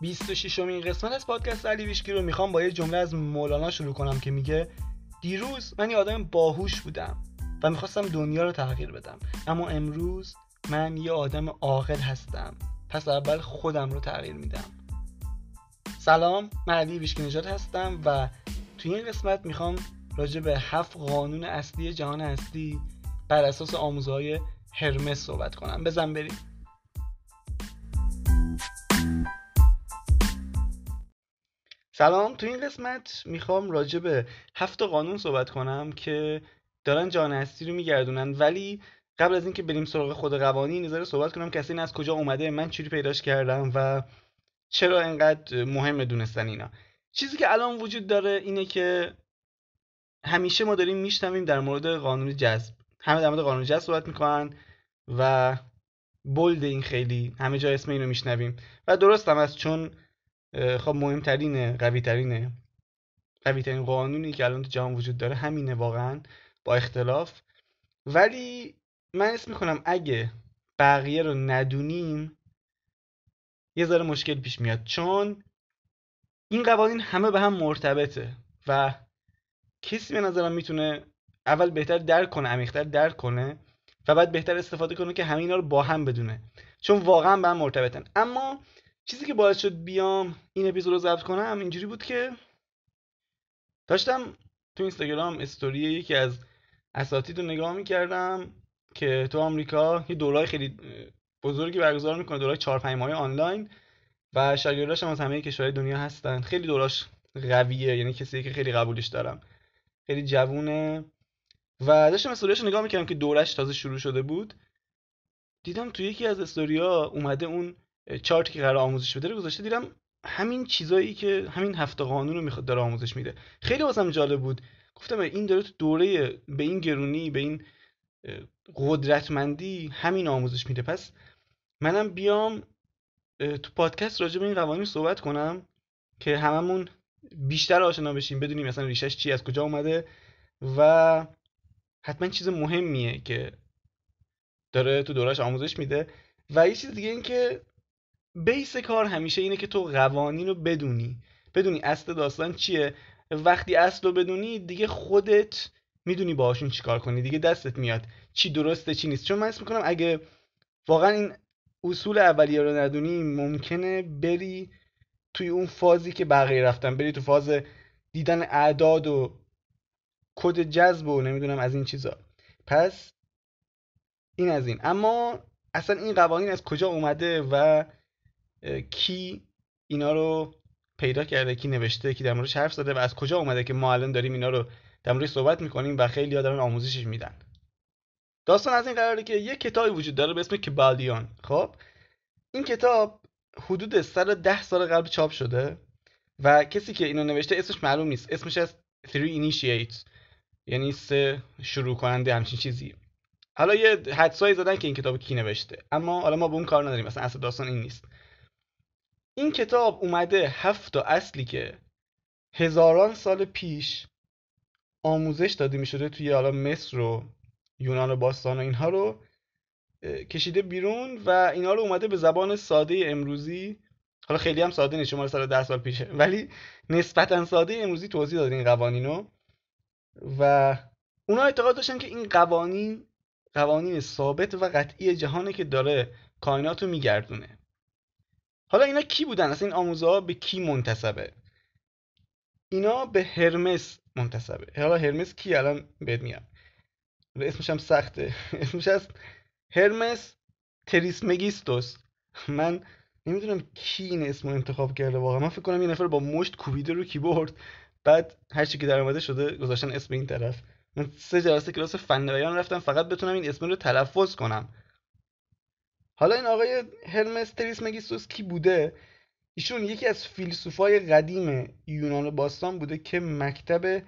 26 امین قسمت از پادکست علی ویشکی رو می‌خوام با یه جمله از مولانا شروع کنم که میگه دیروز من یه آدم باهوش بودم و می‌خواستم دنیا رو تغییر بدم. اما امروز من یه آدم عاقل هستم. پس اول خودم رو تغییر میدم. سلام من علی ویشکی نژاد هستم و توی این قسمت می‌خوام راجع به هفت قانون اصلی جهان اصلی بر اساس آموزهای هرمس صحبت کنم. بزن بریم. سلام تو این قسمت می‌خوام راجع به هفت قانون صحبت کنم که دارن جهان هستی رو میگردونن. ولی قبل از اینکه بریم سراغ خود قوانین نظر صحبت کنم کسی این از کجا اومده من چوری پیداش کردم و چرا انقدر مهمه دونستن اینا. چیزی که الان وجود داره اینه که همیشه ما داریم میشنویم در مورد قانون جذب. همه در مورد قانون جذب صحبت می‌کنن و بولد این خیلی همه جا اسم اینو میشنویم. و درست هم است چون خب مهمترینه قوی ترینه قوی ترین قانونی که الان تو جهان وجود داره همینه واقعا با اختلاف. ولی من اسم می‌کنم اگه بقیه رو ندونیم یه ذره مشکل پیش میاد. چون این قوانین همه به هم مرتبطه و کسی به نظرم می‌تونه اول بهتر درک کنه عمیقتر درک کنه و بعد بهتر استفاده کنه که همه اینا رو با هم بدونه. چون واقعا به هم مرتبطن. اما چیزی که باعث شد بیام این اپیزود رو ضبط کنم اینجوری بود که داشتم تو اینستاگرام استوری یکی از اساتید رو نگاه می‌کردم که تو آمریکا یه دورای خیلی بزرگی برگزار می‌کنه دورای 4 5 ماهه آنلاین و شاگرداش هم از همه کشورهای دنیا هستن. خیلی دوراش قویه یعنی کسی که خیلی قبولش دارم. خیلی جوونه. و داشتم استوریاشو نگاه می‌کردم که دورش تازه شروع شده بود. دیدم تو یکی از استوریا اومده اون چارتی که قرار آموزش بده رو گذاشته دیدم همین چیزایی که همین هفته قانون رو می‌خواد داره آموزش میده. خیلی واسم جالب بود. گفتم این داره تو دوره به این گرونی به این قدرتمندی همین آموزش میده. پس منم بیام تو پادکست راجع به این قوانین صحبت کنم که هممون بیشتر آشنا بشیم بدونیم مثلا ریشش چی از کجا اومده و حتما چیز مهمیه که داره تو دورش آموزش میده. و یه چیز دیگه این که بیس کار همیشه اینه که تو قوانین رو بدونی. بدونی اصل داستان چیه. وقتی اصل رو بدونی دیگه خودت می‌دونی باهاشون چیکار کنی. دیگه دستت میاد چی درسته چی نیست. چون من اسم می‌کنم اگه واقعا این اصول اولیه رو ندونی ممکنه بری توی اون فازی که بقیه رفتن. بری تو فاز دیدن اعداد و کد جذب و نمی‌دونم از این چیزا. پس این از این. اما اصلا این قوانین از کجا اومده و کی اینا رو پیدا کرده کی نوشته کی در موردش حرف زده و از کجا اومده که ما الان داریم اینا رو در موردش صحبت می‌کنیم و خیلی دارن آموزشش میدن. داستان از این قراره که یه کتابی وجود داره به اسم کبالیون. خب؟ این کتاب حدود 110 سال قبل چاپ شده و کسی که اینو نوشته اسمش معلوم نیست. اسمش از Three Initiates. یعنی سه شروع کننده همچین چیزی حالا یه حدسایی زدن که این کتاب کی نوشته. اما حالا ما به اون کار نداریم. مثلا اصل داستان این نیست. این کتاب اومده هفت تا اصلی که هزاران سال پیش آموزش داده می شده توی حالا مصر و یونان و باستان و اینها رو کشیده بیرون و اینا رو اومده به زبان ساده امروزی. حالا خیلی هم ساده نیست شما سال ده سال پیشه. ولی نسبتا ساده امروزی توضیح داده این قوانینو و اونا اعتقاد داشتن که این قوانین قوانین ثابت و قطعی جهانه که داره کائنات رو میگردونه. حالا اینا کی بودن؟ اصلا این آموزه ها به کی منتسبه؟ اینا به هرمس منتسبه. حالا هرمس کی الان بهت میاد اسمش هم سخته. اسمش هست هرمس تریسمگیستوس. من نمی‌دونم کی این اسم انتخاب کرده واقعا. من فکر کنم این نفر با مشت کوبیده رو کیبورد بعد هر چی که در اومده شده گذاشتن اسم این طرف. من سه جلسه کلاس فن بیان رفتم. فقط بتونم این اسم رو تلفظ کنم. حالا این آقای هرمس تریسمگیستوس کی بوده؟ ایشون یکی از فیلسوفای قدیم یونان باستان بوده که مکتب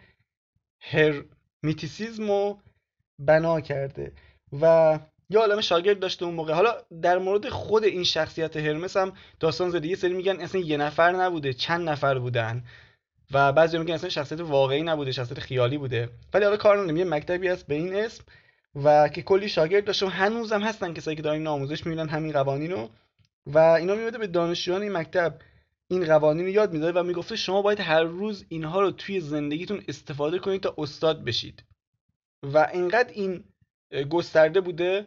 هرمیتیسیزم رو بنا کرده و یه عالم شاگرد داشته اون موقع. حالا در مورد خود این شخصیت هرمس هم داستان زده. یه سری میگن اصلا یه نفر نبوده چند نفر بودن و بعضی میگن اصلا شخصیت واقعی نبوده شخصیت خیالی بوده. ولی حالا کار نداریم. یه مکتبی هست به این اسم. و که کلی شاگرد داشته و هنوزم هستن کسایی که دارن آموزش می‌بینن همین قوانین رو و اینا میبوده به دانشجویان این مکتب این قوانین رو یاد می‌داد و می‌گفته شما باید هر روز اینها رو توی زندگیتون استفاده کنید تا استاد بشید. و اینقدر این گسترده بوده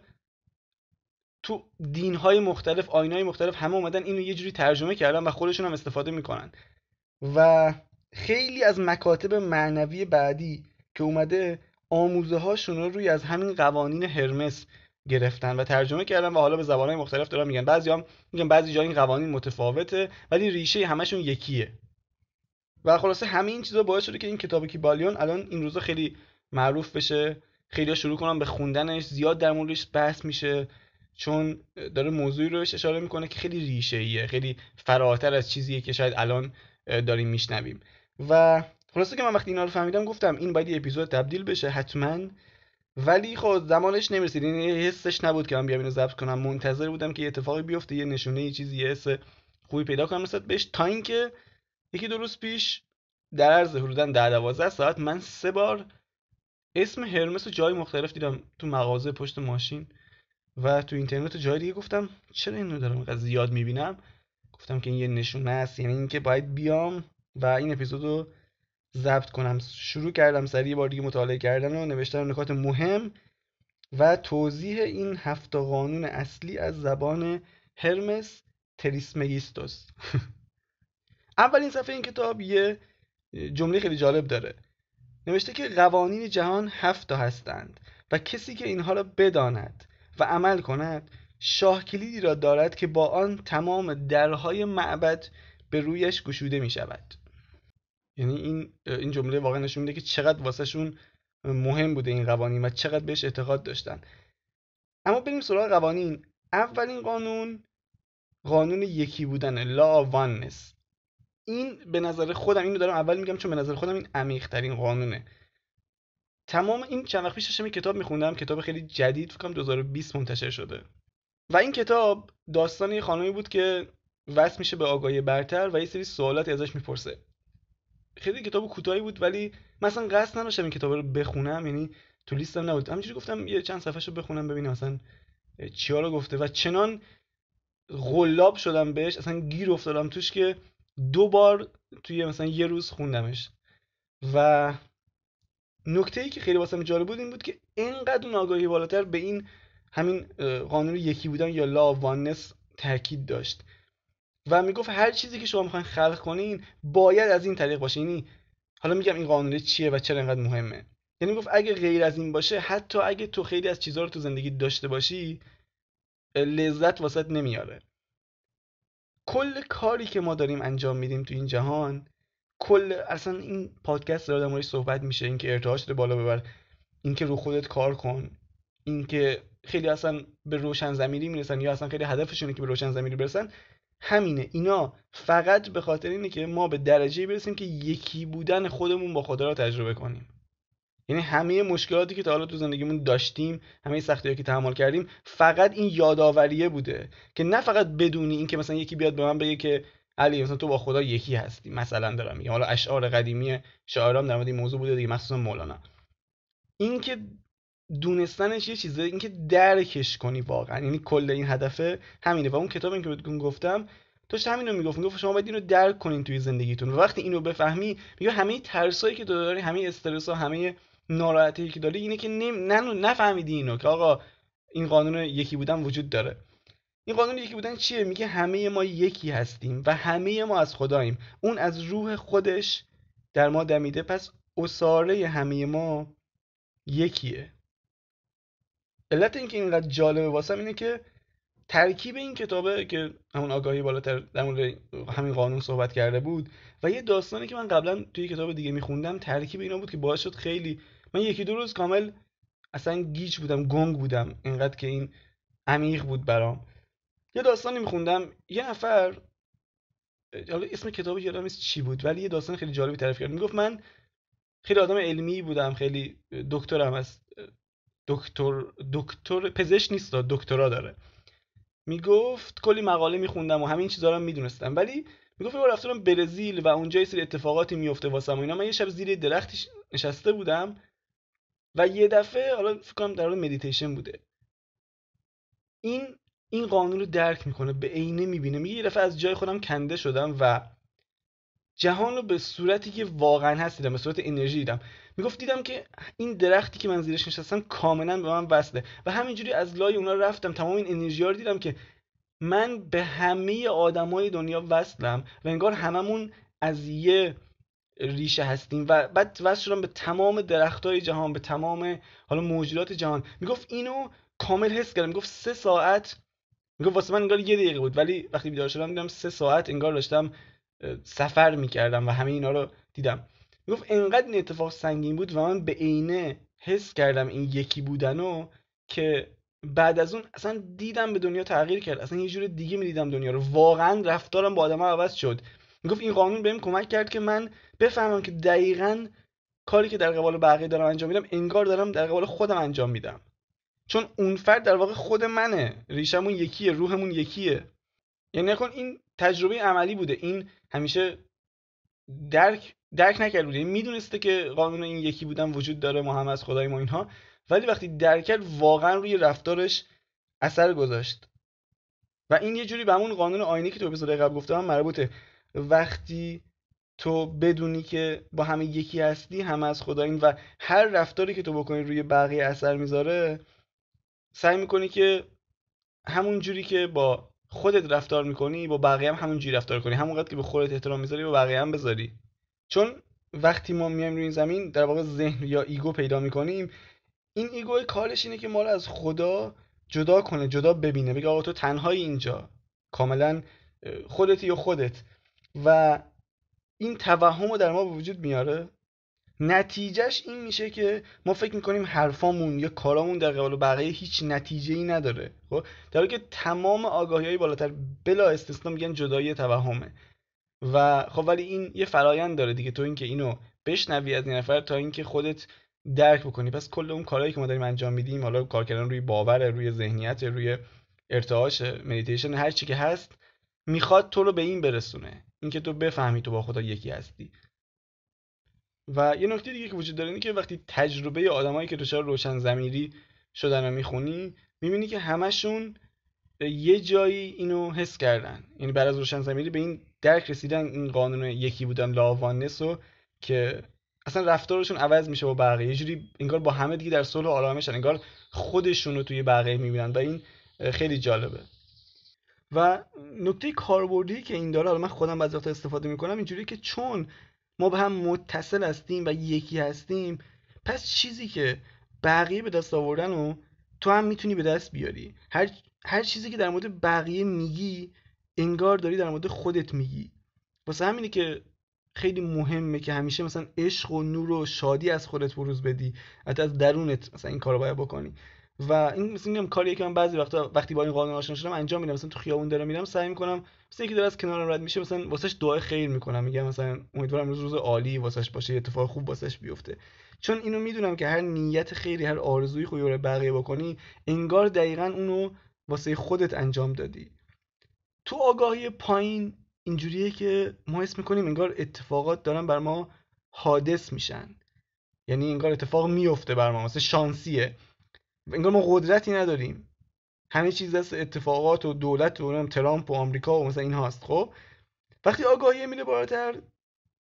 تو دینهای مختلف آینهای مختلف همه اومدن اینو یه جوری ترجمه کردن و خودشون هم استفاده می‌کنن. و خیلی از مکاتب معنوی بعدی که اومده آموزه هاشون رو روی از همین قوانین هرمس گرفتن و ترجمه کردن و حالا به زبانهای مختلف دارن میگن. بعضی هم میگن بعضی جا این قوانین متفاوته ولی ریشه همشون یکیه. و خلاصه همه این چیزا باعث شده که این کتاب کیبالیون الان این روزا خیلی معروف بشه. خیلی شروع کنن به خوندنش زیاد در موردش بحث میشه چون داره موضوعی رو اشاره می‌کنه که خیلی ریشه ایه خیلی فراتر از چیزیه که شاید الان داریم میشنویم. و خلاصه که من وقتی اینا رو فهمیدم گفتم این باید یه اپیزود تبدیل بشه حتما. ولی خب زمانش نمی‌رسید. این یعنی حسش نبود که من بیام اینو ضبط کنم. منتظر بودم که یه اتفاقی بیفته یه نشونه یه چیزی یه حس خوبی پیدا کنم نسبت بهش تا اینکه یکی دو روز پیش در عرض حدودا 10 12 ساعت من سه بار اسم هرمس رو جای مختلف دیدم تو مغازه پشت ماشین و تو اینترنت جای دیگه. گفتم چرا اینو دارم اینقدر زیاد می‌بینم؟ گفتم که این یه نشونه است. یعنی اینکه باید بیام و این اپیزودو ضبط کنم. شروع کردم سری یه بار دیگه مطالعه کردن و نوشتن نکات مهم و توضیح این هفت قانون اصلی از زبان هرمس تریسمگیستوس. اولین صفحه این کتاب یه جمله خیلی جالب داره. نوشته که قوانین جهان هفت تا هستند و کسی که اینها را بداند و عمل کند شاه کلیدی را دارد که با آن تمام درهای معبد به رویش گشوده می شود یعنی این این جمله واقعا نشون میده که چقدر واسهشون مهم بوده این قوانین و چقدر بهش اعتقاد داشتن. اما بریم سراغ قوانین. اولین قانون قانون یکی بودن لا واننس این به نظر خودم اینو دارم اول میگم چون به نظر خودم این عمیق ترین قانونه. تمام این چند وقت پیش داشتم کتاب میخوندم کتاب خیلی جدید فکر کنم 2020 منتشر شده. و این کتاب داستان یه بود که وصل میشه به آگاهی برتر و یه سری سوالاتی ازش می‌پرسه. خیلی کتاب کوتاهی بود ولی مثلا قصد نداشتم این کتاب رو بخونم یعنی تو لیستم نبود. همینجوری گفتم یه چند صفحه رو بخونم ببینم مثلا چیا رو گفته. و چنان غلاب شدم بهش اصلا گیر افتادم توش که دو بار توی مثلا یه روز خوندمش. و نکته ای که خیلی واسم جالب بود این بود که اینقدر اون آگاهی بالاتر به این همین قانون یکی بودن یا لا واننس تاکید داشت. و می‌گفت هر چیزی که شما می‌خواین خلق کنین باید از این طریق باشه. یعنی حالا میگم این قانون چیه و چرا اینقدر مهمه. یعنی گفت اگه غیر از این باشه حتی اگه تو خیلی از چیزها رو تو زندگی داشته باشی لذت واسط نمیاره. کل کاری که ما داریم انجام میدیم تو این جهان کل اصلا این پادکست داره در صحبت میشه. اینکه ارتعاش رو بالا ببر اینکه رو خودت کار کن اینکه خیلی اصلا به روشن زمینی می‌رسن یا اصلا خیلی هدفشونه که به روشن زمینی برسن. همینه. اینا فقط به خاطر اینه که ما به درجه برسیم که یکی بودن خودمون با خدا رو تجربه کنیم. یعنی همه مشکلاتی که تا حالا تو زندگیمون داشتیم همه سختی که تحمل کردیم فقط این یادآوریه بوده که نه فقط بدونی اینکه مثلا یکی بیاد به من بگه که علی مثلا تو با خدا یکی هستی. مثلا دارم میگم. حالا اشعار قدیمی شاعرام در مورد این موضوع بوده دیگه مخصوصا مولانا. اینکه دونستنش یه چیزه اینکه درکش کنی واقعا. یعنی کل این هدفه همینه. و اون کتابی که بهتون گفتم داشت همین رو می‌گفت. می‌گفت شما باید اینو درک کنین توی زندگیتون. و وقتی اینو بفهمی میگه همه ترسایی که داری همه استرس ها همه ناراحتی که داری اینه که نم... نفهمیدی اینو که آقا این قانون یکی بودن وجود داره. این قانون یکی بودن چیه؟ میگه همه ما یکی هستیم و همه ما از خداییم. اون از روح خودش در ما دمیده. پس اساره همه ما یکیه. علت اینکه اینقدر جالبه واسم اینه که ترکیب این کتابه که همون آگاهی بالاتر در مورد همین قانون صحبت کرده بود و یه داستانی که من قبلا توی کتاب دیگه میخوندم ترکیب اینا بود که باعث شد خیلی من یکی دو روز کامل اصلا گیج بودم گنگ بودم اینقدر که این عمیق بود برام. یه داستانی میخوندم. یه نفر حالا اسم کتاب یادم نیست چی بود ولی یه داستان خیلی جالبی تعریف کرد. می‌گفت من خیلی آدم علمی بودم خیلی دکترم از دکتر دکتر پزشک نیست دکترا داره. می‌گفت کلی مقاله میخوندم و همین چیزا رو می‌دونستم. ولی می‌گفت یه رفتم برزیل و اونجا یه سری اتفاقاتی میفته واسم و اینا. من یه شب زیر درختی نشسته بودم و یه دفعه حالا فکر کنم در حال مدیتیشن بوده. این این قانون رو درک می‌کنه به عینه می‌بینه. میگه یه دفعه از جای خودم کنده شدم و جهان رو به صورتی که واقعا هست دیدم به صورت انرژی دیدم. می‌گفت دیدم که این درختی که من زیرش نشستم کاملا به من وصله. و همینجوری از لای اونا رفتم تمام این انرژی رو دیدم که من به همه آدمای دنیا وصلم و انگار هممون از یه ریشه هستیم و بعد وصل شدم به تمام درختای جهان به تمام حالا موجودات جهان. می‌گفت اینو کامل حس کردم. می‌گفت سه ساعت می‌گفت واسه من انگار یه دقیقه بود ولی وقتی بیدار شدم دیدم سه ساعت انگار داشتم سفر می‌کردم و همه اینا رو دیدم. می‌گفت انقدر این اتفاق سنگین بود و من به عینه حس کردم این یکی بودنو که بعد از اون اصلا دیدم به دنیا تغییر کرد. اصلا یه جور دیگه می‌دیدم دنیا رو. واقعا رفتارم با آدم عوض شد. می‌گفت این قانون بهم کمک کرد که من بفهمم که دقیقا کاری که در قبال بقیه دارم انجام میدم انگار دارم در قبال خودم انجام میدم. چون اون فرد در واقع خود منه. ریشمون یکیه روحمون یکیه. یعنی نکن این تجربه عملی بوده. این همیشه درک درک نکرد بوده. یعنی می‌دونسته که قانون این یکی بودن وجود داره هم از خدای ما اینها. ولی وقتی درک کرد واقعا روی رفتارش اثر گذاشت. و این یه جوری به همون قانون آینه که تو اپیزود قبل گفتم مربوطه. وقتی تو بدونی که با همه یکی هستی همه از خدایین و هر رفتاری که تو بکنی روی بقیه اثر می‌ذاره سعی می‌کنی که همون جوری که با خودت رفتار می‌کنی با بقیه هم همون جوری رفتار کنی. همونقدر که به خودت احترام می‌ذاری با بقیه هم بذاری. چون وقتی ما میایم روی این زمین در واقع ذهن یا ego پیدا می‌کنیم. این ego کارش اینه که ما رو از خدا جدا کنه جدا ببینه. بگه آقا تو تنهایی اینجا. کاملا خودتی یا خودت. و این توهم رو در ما وجود میاره. نتیجهش این میشه که ما فکر می‌کنیم حرفامون یا کارامون در قبال بقیه هیچ نتیجه ای نداره. خب؟ در که تمام آگاهی های بالاتر بلا استثنا میگن جدایی توهمه. و خب ولی این یه فرایند داره دیگه. تو اینکه اینو بشنوی از این نفر تا اینکه خودت درک بکنی. پس کل اون کارهایی که ما داریم انجام میدیم حالا کار کردن روی باور روی ذهنیت روی ارتعاش مدیتیشن هر چی که هست می‌خواد تو رو به این برسونه. اینکه تو بفهمی تو با خدا یکی هستی. و یه نکته دیگه که وجود داره اینه که وقتی تجربه آدمایی که دچار روشن ضمیری شدن رو می‌خونی می‌بینی که همشون یه جایی اینو حس کردن. یعنی بعد از روشن ضمیری به این درک رسیدن این قانون یکی بودن law of oneness رو که اصلا رفتارشون عوض میشه با بقیه. یه جوری انگار با همه دیگه در صلح و آرامشن انگار خودشون رو توی بقیه می‌بینن و این خیلی جالبه. و نکته کاربردی که این داره حالا من خودم بعضی استفاده می‌کنم اینجوری که چون ما به هم متصل هستیم و یکی هستیم. پس چیزی که بقیه به دست آوردن و تو هم می‌تونی به دست بیاری. هر, هر چیزی که در مورد بقیه میگی انگار داری در مورد خودت میگی. واسه همینه که خیلی مهمه که همیشه مثلا عشق و نور و شادی از خودت بروز بدی. حتی از درونت مثلا این کارو باید بکنی. و این مثلا میگم کاریه که من بعضی وقتا وقتی با این قانون آشنا شدم انجام میدم. مثلا تو خیابون دارم میرم سعی می‌کنم مثلا یکی داره از کنارم رد میشه مثلا واسش دعای خیر می‌کنم. میگم مثلا امیدوارم روز روز عالی واسش باشه اتفاق خوب واسش بیفته. چون اینو می‌دونم که هر نیت خیری هر آرزویی خوبی برای بقیه بکنی انگار دقیقا اونو واسه خودت انجام دادی. تو آگاهی پایین اینجوریه که ما حس می‌کنیم انگار اتفاقات دارن بر ما حادث میشن. یعنی انگار اتفاق میفته بر ما مثل شانسیه. انگار ما قدرتی نداریم. همه چیز دست اتفاقات و دولت و ترامپ و آمریکا و مثلا این هاست خب؟ وقتی آگاهی میره بالاتر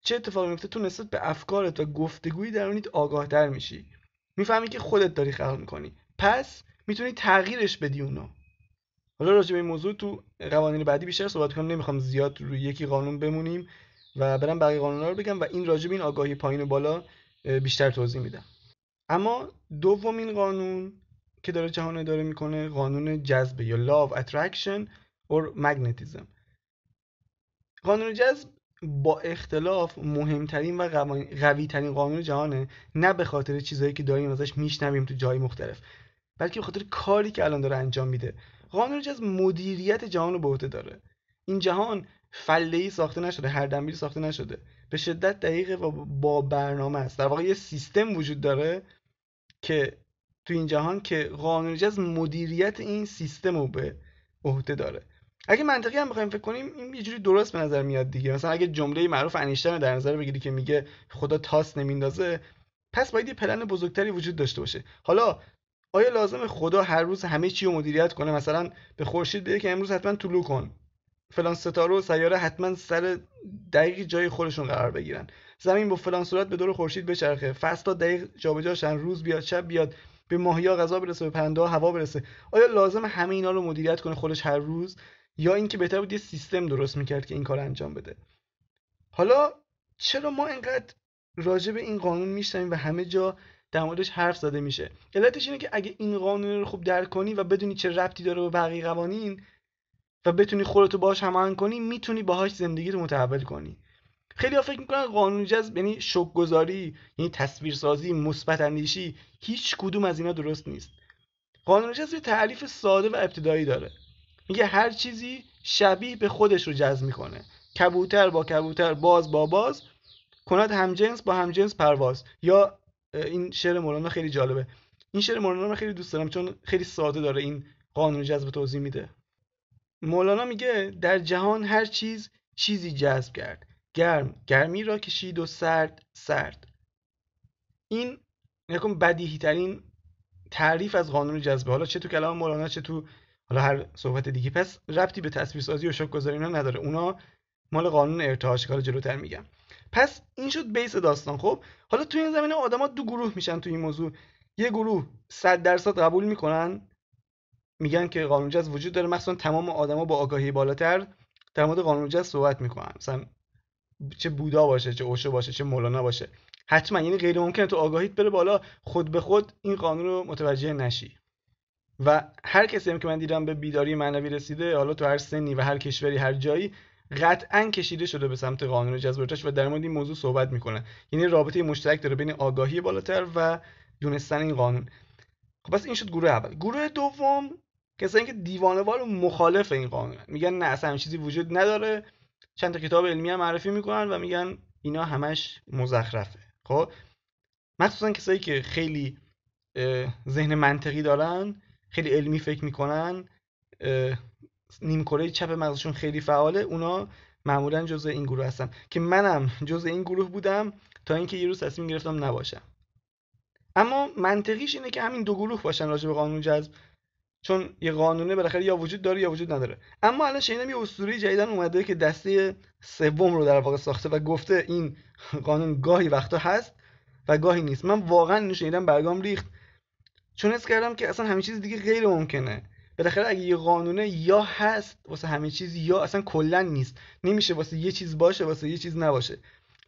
چه اتفاقی میفته تو نسبت به افکارت و گفتگویی درونیت آگاهتر میشی. می‌فهمی که خودت داری خلق می‌کنی. پس می‌تونی تغییرش بدی اونو. حالا راجع به این موضوع تو قوانین بعدی بیشتر صحبت کنم. نمی‌خوام زیاد روی یکی قانون بمونیم و برم بقیه قانونا رو بگم و این راجع به این آگاهی پایین و بالا بیشتر توضیح میدم. اما دومین قانون که داره جهان اداره می‌کنه قانون جذب یا of attraction or magnetism. قانون جذب با اختلاف مهمترین و قوی ترین قانون جهانه نه به خاطر چیزهایی که داریم ازش میشنویم تو جای مختلف بلکه به خاطر کاری که الان داره انجام میده. قانون جذب مدیریت جهان رو به عهده داره. این جهان فله ای ساخته نشده هر دنبیل ساخته نشده. به شدت دقیقه و با برنامه است. در واقع یه سیستم وجود داره که تو این جهان که قانون جذب مدیریت این سیستم رو به عهده داره. اگه منطقی هم بخوایم فکر کنیم این یه جوری درست به نظر میاد دیگه. مثلا اگه جمله معروف انیشتین در نظر بگیری که میگه خدا تاس نمیندازه پس باید یه پلن بزرگتری وجود داشته باشه. حالا آیا لازم خدا هر روز همه چی رو مدیریت کنه؟ مثلا به خورشید بگه که امروز حتما طلوع کن. فلان ستاره و سیاره حتما سر دقیق جای خودشون قرار بگیرن. زمین با فلان صورت به دور خورشید بچرخه. فصل‌ها دقیق جابجا شن. روز بیاد شب بیاد. به ماهیا غذا برسه به پرنده هوا برسه. آیا لازم همه اینا رو مدیریت کنه خودش هر روز؟ یا اینکه بهتر بود یه سیستم درست می‌کرد که این کار انجام بده؟ حالا چرا ما اینقدر راجع به این قانون میشنویم و همه جا در موردش حرف زده میشه؟ علتش اینه که اگه این قانون رو خوب درک کنی و بدونی چه ربطی داره به بقیه قوانین و بتونی خودتو باهاش هماهنگ کنی می‌تونی باهاش زندگی رو متحول کنی. خیلی ها فکر می‌کنن قانون جذب یعنی شک گذاری یعنی تصویرسازی مثبت اندیشی هیچ کدوم از اینا درست نیست. قانون جذب تعریف ساده و ابتدایی داره. میگه هر چیزی شبیه به خودش رو جذب می‌کنه. کبوتر با کبوتر باز با باز کند همجنس با همجنس پرواز. یا این شعر مولانا خیلی جالبه. این شعر مولانا رو خیلی دوست دارم چون خیلی ساده داره این قانون جذب توضیح میده. مولانا میگه در جهان هر چیز چیزی جذب کرد. گرم گرمی را کشید و سرد سرد. این یکم بدیهی ترین تعریف از قانون جذبه. حالا چه تو کلام مولانا چه تو حالا هر صحبت دیگه. پس ربطی به تصویرسازی و شک گذاری اینا نداره. اونا مال قانون ارتعاش کار جلوتر میگم. پس این شد بیس داستان. خب حالا تو این زمینه آدما دو گروه میشن تو این موضوع. یه گروه 100 درصد قبول می‌کنن. میگن که قانون جذب وجود داره. مخصوصا تمام آدما با آگاهی بالاتر در مورد قانون جذب صحبت می‌کنن. مثلا چه بودا باشه چه اوشو باشه چه مولانا باشه. حتما یعنی غیر ممکنه تو آگاهیت بره بالا خود به خود این قانون رو متوجه نشی. و هر کسی هم که من دیدم به بیداری معنوی رسیده حالا تو هر سنی و هر کشوری هر جایی قطعا کشیده شده به سمت قانون جذب و در مورد این موضوع صحبت می‌کنه. یعنی رابطه مشترک داره بین آگاهی بالاتر و دونستن این قانون. خب پس این شد گروه اول. گروه دوم کسایی که دیوانه‌وار و مخالف این قانون میگن نه اصلا چیزی وجود نداره. چند تا کتاب علمی هم معرفی می‌کنن و میگن اینا همش مزخرفه. خب؟ مخصوصا کسایی که خیلی ذهن منطقی دارن خیلی علمی فکر می‌کنن نیمکره چپ مغزشون خیلی فعاله اونا معمولا جزء این گروه هستن. که منم جزء این گروه بودم تا اینکه یه روز تصمیم گرفتم نباشم. اما منطقیش اینه که همین دو گروه باشن راجع به قانون جذب. چون یه قانونه بالاخره یا وجود داره یا وجود نداره. اما الان شنیدم یه اسطوره جدیدن اومده که دسته سوم رو در واقع ساخته و گفته این قانون گاهی وقتا هست و گاهی نیست. من واقعا اینو شنیدم برگام ریخت. چون حس کردم که اصلا همه چیز دیگه غیر ممکنه. بالاخره اگه یه قانونه یا هست واسه همه چیز یا اصلا کلا نیست. نمیشه واسه یه چیز باشه واسه یه چیز نباشه.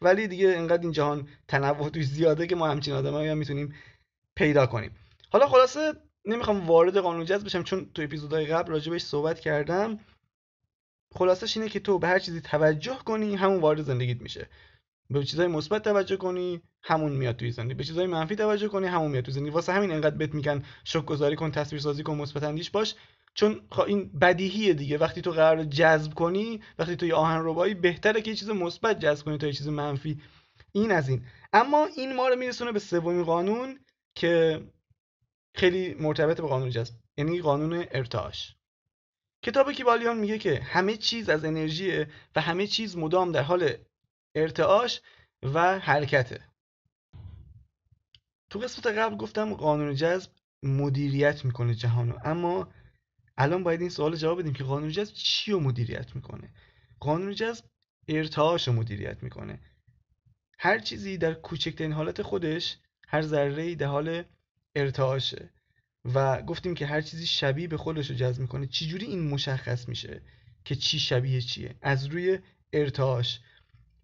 ولی دیگه انقدر این جهان تنوع توش زیاده که ما همچین آدمایی هم می‌تونیم پیدا کنیم. حالا خلاصه نمی‌خوام وارد قانون جذب بشم چون تو اپیزودهای قبل راجبش صحبت کردم. خلاصش اینه که تو به هر چیزی توجه کنی همون وارد زندگیت میشه. به چیزای مثبت توجه کنی همون میاد توی زندگی. به چیزای منفی توجه کنی همون میاد توی زندگی. واسه همین انقدر بهت میگن شک گذاری کن تصویر سازی کن مثبت اندیش باش. چون این بدیهیه دیگه. وقتی تو قرار جذب کنی وقتی تو یه آهن ربایی بهتره که یه چیز مثبت جذب کنی تا یه چیز منفی. این از این. اما این ما رو میرسونه به سومین قانون که خیلی مرتبط به قانون جذب یعنی قانون ارتعاش. کتاب کیبالیان میگه که همه چیز از انرژیه و همه چیز مدام در حال ارتعاش و حرکته. تو قسمت قبل گفتم قانون جذب مدیریت می‌کنه جهانو اما الان باید این سوال جواب بدیم که قانون جذب چی رو مدیریت می‌کنه؟ قانون جذب ارتعاش رو مدیریت می‌کنه. هر چیزی در کوچکترین حالت خودش هر ذره در حال ارتعاشه. و گفتیم که هر چیزی شبیه به خودش رو جذب می‌کنه چجوری این مشخص میشه که چی شبیه چیه؟ از روی ارتعاش.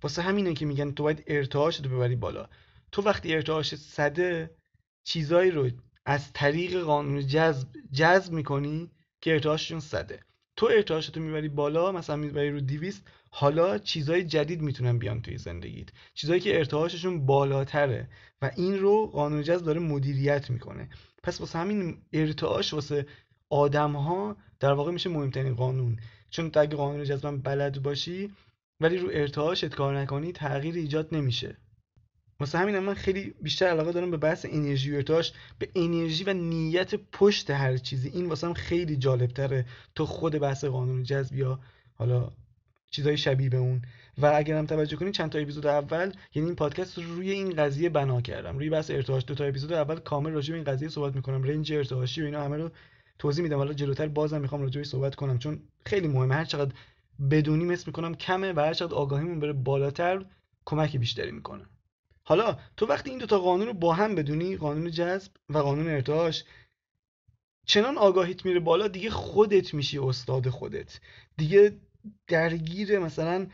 واسه همینه که میگن تو باید ارتعاش رو ببری بالا. تو وقتی ارتعاش صده چیزایی رو از طریق قانون جذب جذب می‌کنی که ارتعاششون صده. تو ارتعاشتو می‌بری بالا مثلا می‌بری رو 200 حالا چیزای جدید می‌تونن بیان توی زندگیت. چیزایی که ارتعاششون بالاتره و این رو قانون جذب داره مدیریت می‌کنه. پس واسه همین ارتعاش واسه آدم ها در واقع میشه مهمترین قانون. چون تو اگه قانون جذب بلد باشی ولی رو ارتعاشت کار نکنی تغییر ایجاد نمیشه. واسه همین من خیلی بیشتر علاقه دارم به بحث انرژی و ارتعاش به انرژی و نیت پشت هر چیزی. این واسه هم خیلی جالب تره تو خود بحث قانون جذب یا حالا چیزای شبیه به اون. و اگر هم توجه کنید چند تا اپیزود اول یعنی این پادکست رو روی این قضیه بنا کردم. روی بحث ارتعاش دو تا اپیزود اول کامل راجع به این قضیه صحبت می‌کنم. رنج ارتعاشی و اینا همه رو توضیح میدم. حالا جلوتر بازم می‌خوام راجع صحبت کنم چون خیلی مهمه. هر چقدر بدونیم اسم می‌کنم کمه و هر چقدر آگاهیمون بره بالاتر کمک بیشتری می‌کنه. حالا تو وقتی این دوتا قانون رو با هم بدونی قانون جذب و قانون ارتعاش چنان آگاهیت میره بالا دیگه خودت میشی استاد خودت. دیگه درگیر مثلا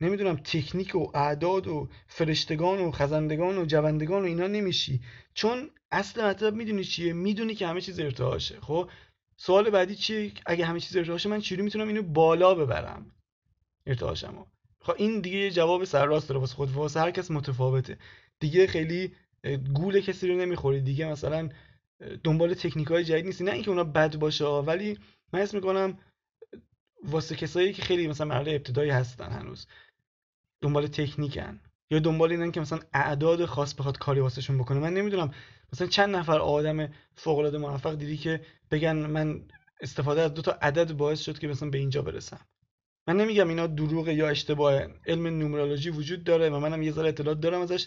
نمی‌دونم تکنیک و اعداد و فرشتگان و خزندگان و جوندگان و اینا نمیشی. چون اصل مطلب می‌دونی چیه؟ می‌دونی که همه چیز ارتعاشه. خب؟ سوال بعدی چیه؟ اگه همه چیز ارتعاشه من چجوری می‌تونم اینو بالا ببرم؟ ارتعاشمو. خب این دیگه جواب سرراست داره. واسه خود واسه هر کس متفاوته. دیگه خیلی گول کسی رو نمی‌خوری. دیگه مثلا دنبال تکنیک های جدید نیستی. نه اینکه اونا بد باشه ولی من اسم می‌کنم واسه کسایی که خیلی مثلا مرحله ابتدایی هستن هنوز دنبال تکنیکن. یا دنبال اینن که مثلا اعداد خاص بخواد کاری واسهشون بکنه. من نمی‌دونم مثلا چند نفر آدم فوق العاده موفق دیدی که بگن من استفاده از دو تا عدد باعث شد که مثلا به اینجا برسم. من نمیگم اینا دروغ یا اشتباه علم نومرولوژی وجود داره و منم یه ذره اطلاعات دارم ازش.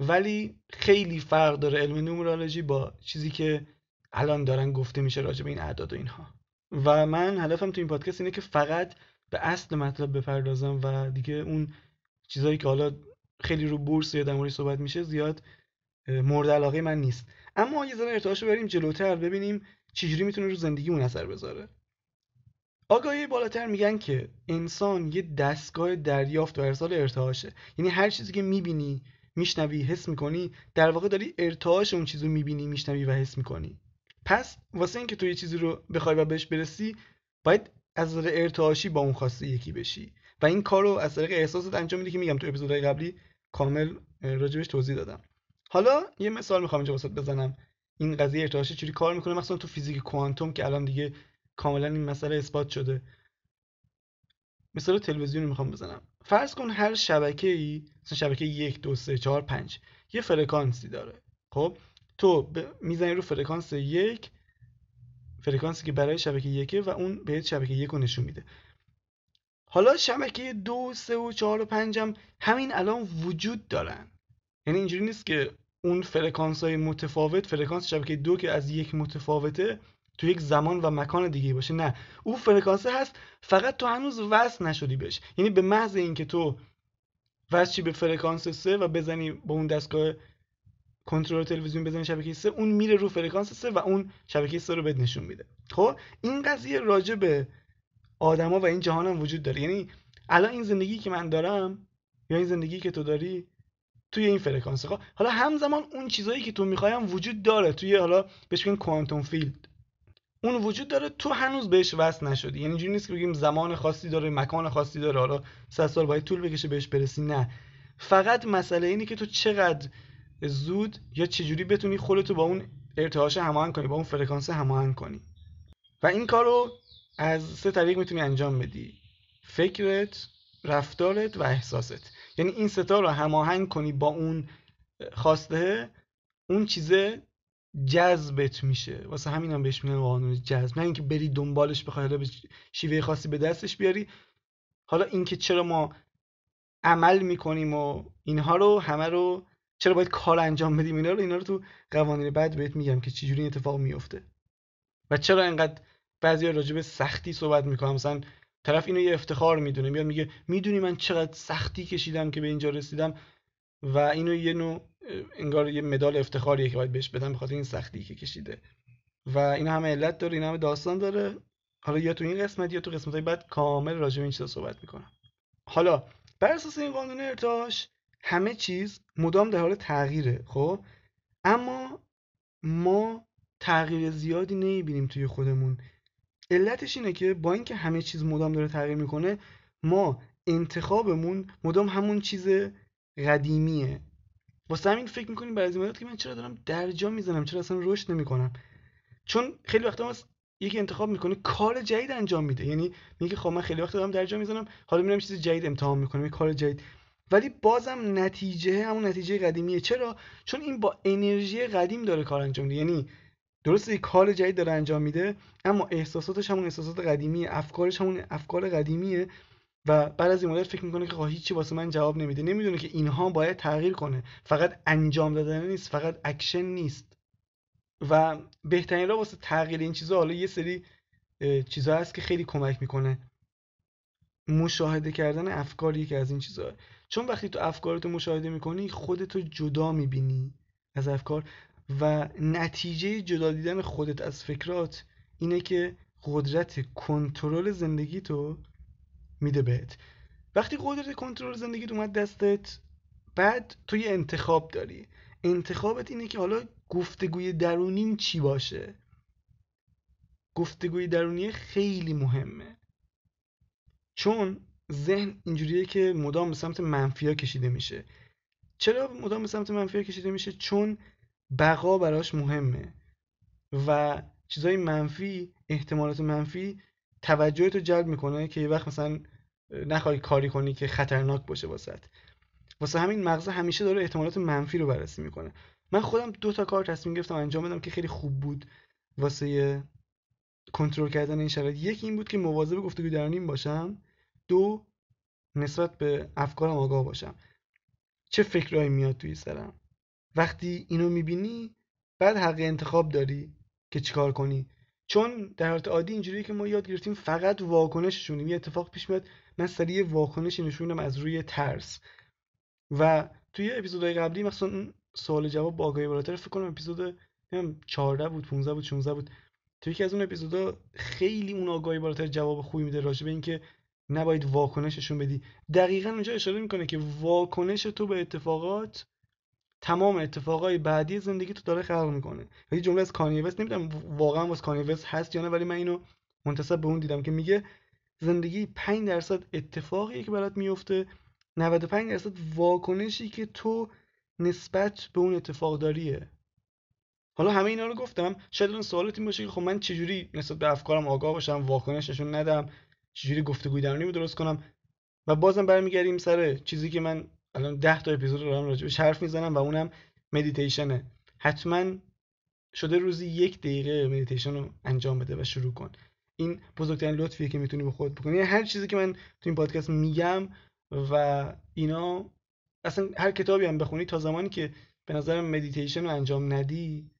ولی خیلی فرق داره علم نومرولوژی با چیزی که الان دارن گفته میشه راجع به این اعداد و اینها. و من هدفم تو این پادکست اینه که فقط به اصل مطلب بپردازم و دیگه اون چیزایی که حالا خیلی رو بورس یا در صحبت میشه زیاد مورد علاقه من نیست. اما یه ذره ارتعاش بریم جلوتر ببینیم چجوری می‌تونه رو زندگیمون اثر بذاره. آگاهی بالاتر میگن که انسان یه دستگاه دریافت و ارسال ارتعاشه. یعنی هر چیزی که می‌بینی میشنوی حس می‌کنی در واقع داری ارتعاش اون چیزی رو می‌بینی میشنوی و حس می‌کنی. پس واسه اینکه تو یه چیزی رو بخوای و بهش برسی باید از نظر ارتعاشی با اون خواسته یکی بشی. و این کار رو از طریق احساسات انجام میدی که میگم تو اپیزودهای قبلی کامل راجبش توضیح دادم. حالا یه مثال می‌خوام اینجا واست بزنم. این قضیه ارتعاشی چجوری کار می‌کنه؟ مثلا تو فیزیک کوانتوم که الان دیگه کاملا این مسئله اثبات شده. مثال تلویزیون می‌خوام بزنم. فرض کن هر شبکه ای مثلا شبکه یک دو سه چهار پنج یه فرکانسی داره. خب؟ تو ب... می‌زنی رو فرکانس یک فرکانسی که برای شبکه یکه و اون بهت شبکه یک رو نشون میده. حالا شبکه دو سه و چهار و پنج هم همین الان وجود دارن. یعنی اینجوری نیست که اون فرکانس های متفاوت فرکانس شبکه دو که از یک متفاوته تو یک زمان و مکان دیگه باشه. نه. او فرکانس هست فقط تو هنوز وصل نشدی بهش. یعنی به محض اینکه تو وصل به فرکانس سه و بزنی با اون دستگاه کنترل تلویزیون بزنی شبکه سه اون میره رو فرکانس سه و اون شبکه سه رو بهت نشون میده. خب این قضیه راجع به آدما و این جهان هم وجود داره. یعنی الان این زندگی که من دارم یا این زندگی که تو داری توی این فرکانس. خب حالا همزمان اون چیزایی که تو می‌خوای هم وجود داره توی حالا بهش میگن quantum field. اون وجود داره تو هنوز بهش وصل نشدی. یعنی اینجوری نیست که بگیم زمان خاصی داره مکان خاصی داره حالا 100 سال باید طول بکشه بهش برسی نه. فقط مسئله اینه که تو چقدر زود یا چجوری بتونی خودتو با اون ارتعاش هماهنگ کنی با اون فرکانس هماهنگ کنی؟ و این کارو از سه طریق می‌تونی انجام بدی. فکرت رفتارت و احساست. یعنی این ستا رو هماهنگ کنی با اون خواسته اون چیزه جذبت میشه. واسه همین هم بهش میگن قانون جذب. نه اینکه بری دنبالش بخوای حالا به شیوه خاصی به دستش بیاری. حالا اینکه چرا ما عمل می‌کنیم و اینها رو همه رو چرا باید کار انجام بدیم؟ اینا رو اینا رو تو قوانین بعد بهت میگم که چجوری اتفاق میفته. و چرا اینقدر بعضی راجع به سختی صحبت می‌کنم مثلا طرف اینو یه افتخار می‌دونه میاد میگه می‌دونی من چقدر سختی کشیدم که به اینجا رسیدم؟ و اینو یه نوع انگار یه مدال افتخاریه که باید بهش بدم بخاطر این سختی که کشیده. و این همه علت داره این همه داستان داره. حالا یا تو این قسمت یا تو قسمت های بعد کامل راجع به این چیزا صحبت می‌کنم. حالا بر اساس این قانون ارتعاش همه چیز مدام در حال تغییره خب؟ اما ما تغییر زیادی نمی‌بینیم توی خودمون. علتش اینه که با اینکه همه چیز مدام داره تغییر می‌کنه ما انتخابمون مدام همون چیز قدیمیه. واسه همین فکر می‌کنیم بعضی موقع که من چرا دارم درجا می‌زنم چرا اصلا رشد نمی‌کنم. چون خیلی وقتا یکی انتخاب می‌کنه کار جدید انجام میده. یعنی میگه خب من خیلی وقت دارم درجا می‌زنم حالا میرم چیز جدید امتحان می‌کنم یه کار جدید. ولی بازم نتیجه همون نتیجه قدیمیه. چرا؟ چون این با انرژی قدیم داره کار انجام میده. یعنی درسته کار جدید داره انجام میده اما احساساتش همون احساسات قدیمیه افکارش همون افکار قدیمیه و بعد از این مدت فکر می‌کنه که خب هیچی واسه من جواب نمیده. نمی‌دونه که اینها باید تغییر کنه. فقط انجام دادن نیست فقط اکشن نیست. و بهترین راه واسه تغییر این چیزها حالا یه سری چیزها هست که خیلی کمک می‌کنه. مشاهده کردن افکار یکی از این چیزها چون وقتی تو افکارتو مشاهده می‌کنی خودتو جدا می‌بینی از افکار و نتیجه جدا دیدن خودت از فکرات اینه که قدرت کنترل زندگی تو میده بهت. وقتی قدرت کنترل زندگیت اومد دستت بعد تو یه انتخاب داری. انتخابت اینه که حالا گفتگوی درونیم چی باشه. گفتگوی درونی خیلی مهمه. چون ذهن اینجوریه که مدام به سمت منفی کشیده میشه. چرا مدام به سمت منفی کشیده میشه؟ چون بقا براش مهمه و چیزای منفی احتمالات منفی توجهت رو جلب می‌کنه که یه وقت مثلا نخوای کاری کنی که خطرناک باشه واسط واسه همین مغز همیشه داره احتمالات منفی رو بررسی می‌کنه. من خودم دو تا کار تصمیم گرفتم انجام بدم که خیلی خوب بود واسه کنترل کردن این شرایط. یکی این بود که مواظب گفتگو درونیم باشم. دو نسبت به افکارم آگاه باشم. چه فکرهایی میاد توی سرم؟ وقتی اینو می‌بینی بعد حق انتخاب داری که چیکار کنی. چون در حالت عادی اینجوریه که ما یاد گرفتیم فقط واکنششونیم یه اتفاق پیش میاد من سریع واکنشی نشونم از روی ترس. و توی اپیزودهای قبلی مثلا سوال جواب با آگاهی بالاتر فکر کنم اپیزود 14 بود 15 بود 16 بود. توی یکی از اون اپیزودا خیلی اون آگاهی بالاتر جواب خوبی میده راجع به اینکه نباید واکنششون بدی. دقیقا اونجا اشاره می‌کنه که واکنش تو به اتفاقات تمام اتفاقای بعدی زندگی تو داره خلق می‌کنه. یه جمله از کانی وست نمی‌دونم واقعا واسه کانی هست یا نه ولی من اینو منتسب به اون دیدم که میگه زندگی 5 درصد اتفاقیه که برات میفته 95 درصد واکنشی که تو نسبت به اون اتفاق داریه. حالا همه اینا رو گفتم. شاید اون سوالت این باشه که خب من چجوری نسبت به افکارم آگاه باشم واکنششون ندم. چجوری گفتگوی درونی رو درست کنم. و بازم برمیگردیم سر چیزی که من الان 10 تا اپیزود دارم راجبش حرف می‌زنم و اونم مدیتیشنه حتما شده روزی یک دقیقه مدیتیشن رو انجام بده و شروع کن. این بزرگترین لطفیه که می‌تونی به خودت بکنی. یعنی هر چیزی که من تو این پادکست میگم و اینا اصلا هر کتابی هم بخونی تا زمانی که به نظرم مدیتیشن رو انجام ندی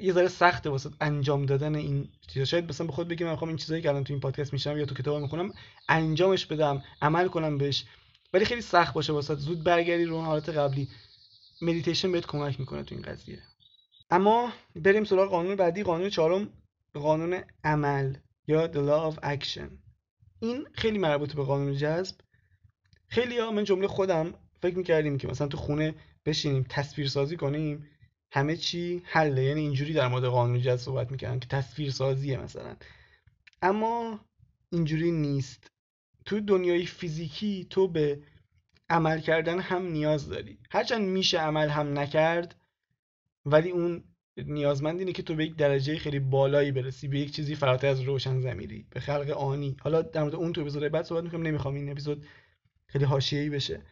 یه ذره سخته واسه انجام دادن این چیزا. شاید مثلا به خودت بگی من می‌خوام این چیزایی که الان تو این پادکست میشنوم یا تو کتاب می‌خونم انجامش بدم عمل کنم بهش. ولی خیلی سخت باشه واسه زود برگردی رو حالت قبلی. مدیتیشن بهت کمک می‌کنه تو این قضیه. اما بریم سراغ قانون بعدی. قانون چهارم قانون عمل یا the law of action. این خیلی مربوط به قانون جذب. خیلی ها من جمله خودم فکر می‌کردیم که مثلا تو خونه بشینیم تصویر سازی کنیم. همه چی حله یعنی اینجوری در مورد قانون جذب صحبت می‌کردن که تصویر سازیه مثلا. اما اینجوری نیست. تو دنیای فیزیکی تو به عمل کردن هم نیاز داری. هرچند میشه عمل هم نکرد ولی اون نیازمند اینه که تو به یک درجه خیلی بالایی برسی به یک چیزی فراتر از روشن زمیری به خلق آنی. حالا در مورد اون تو اپیزود بعد صحبت می‌کنم نمی‌خوام این اپیزود خیلی حاشیه‌ای بشه.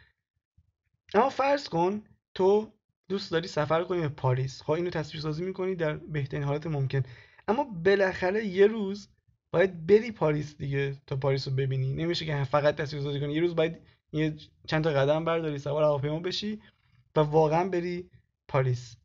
اما فرض کن تو دوست داری سفر کنی به پاریس؟ خب اینو تصویر سازی می‌کنی در بهترین حالت ممکن. اما بالاخره یه روز باید بری پاریس دیگه تا پاریس رو ببینی. نمیشه که فقط تصویر سازی کنی. یه روز باید یه چند تا قدم برداری سوار هواپیما بشی و واقعا بری پاریس.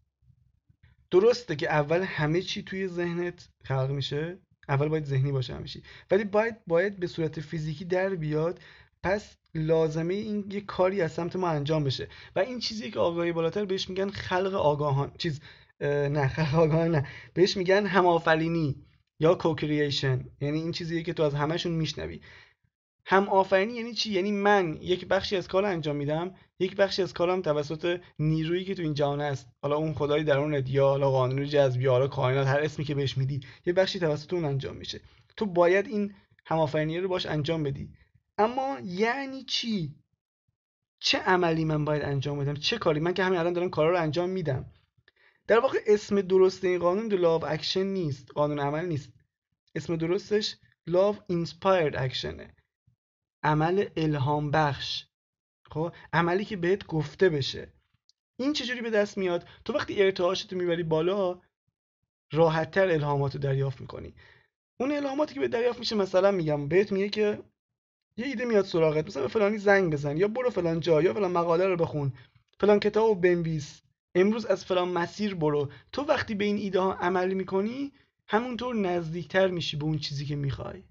درسته که اول همه چی توی ذهنت خلق میشه. اول باید ذهنی باشه همیشه ولی باید باید به صورت فیزیکی در بیاد. پس لازمه این یه کاری از سمت ما انجام بشه. و این چیزی که آگاهی بالاتر بهش میگن خلق آگاهان چیز نه خلق آگاهان نه. بهش میگن همآفرینی یا کوکرییشن یعنی این چیزیه که تو از همشون میشنوی. هم آفرینی یعنی چی؟ یعنی من یک بخشی از کار انجام میدم یک بخشی از کارم توسط نیرویی که تو این جهان است حالا اون خدای درونت یا حالا قانون جذب یا حالا کائنات هر اسمی که بهش میدی یه بخشی توسط اون انجام میشه. تو باید این همآفرینی رو باش انجام بدی. اما یعنی چی؟ چه عملی من باید انجام بدم؟ چه کاری؟ من که همین الان دارم کارا رو انجام میدم. در واقع اسم درست این قانون of Action نیست. قانون عمل نیست. اسم درستش of Inspired Actionه عمل الهام بخش. خب؟ عملی که بهت گفته بشه. این چجوری به دست میاد؟ تو وقتی ارتعاشت می‌بری بالا راحتتر الهامات رو دریافت می‌کنی. اون الهاماتی که به دریافت میشه مثلا میگم بهت میگه که یه ایده میاد سراغت. مثلا به فلانی زنگ بزن یا برو فلان جا یا فلان مقاله رو بخون. فلان کتاب رو بنویس. امروز از فلان مسیر برو. تو وقتی به این ایده ها عمل می‌کنی همونطور نزدیکتر میشی به اون چیزی که می‌خوای.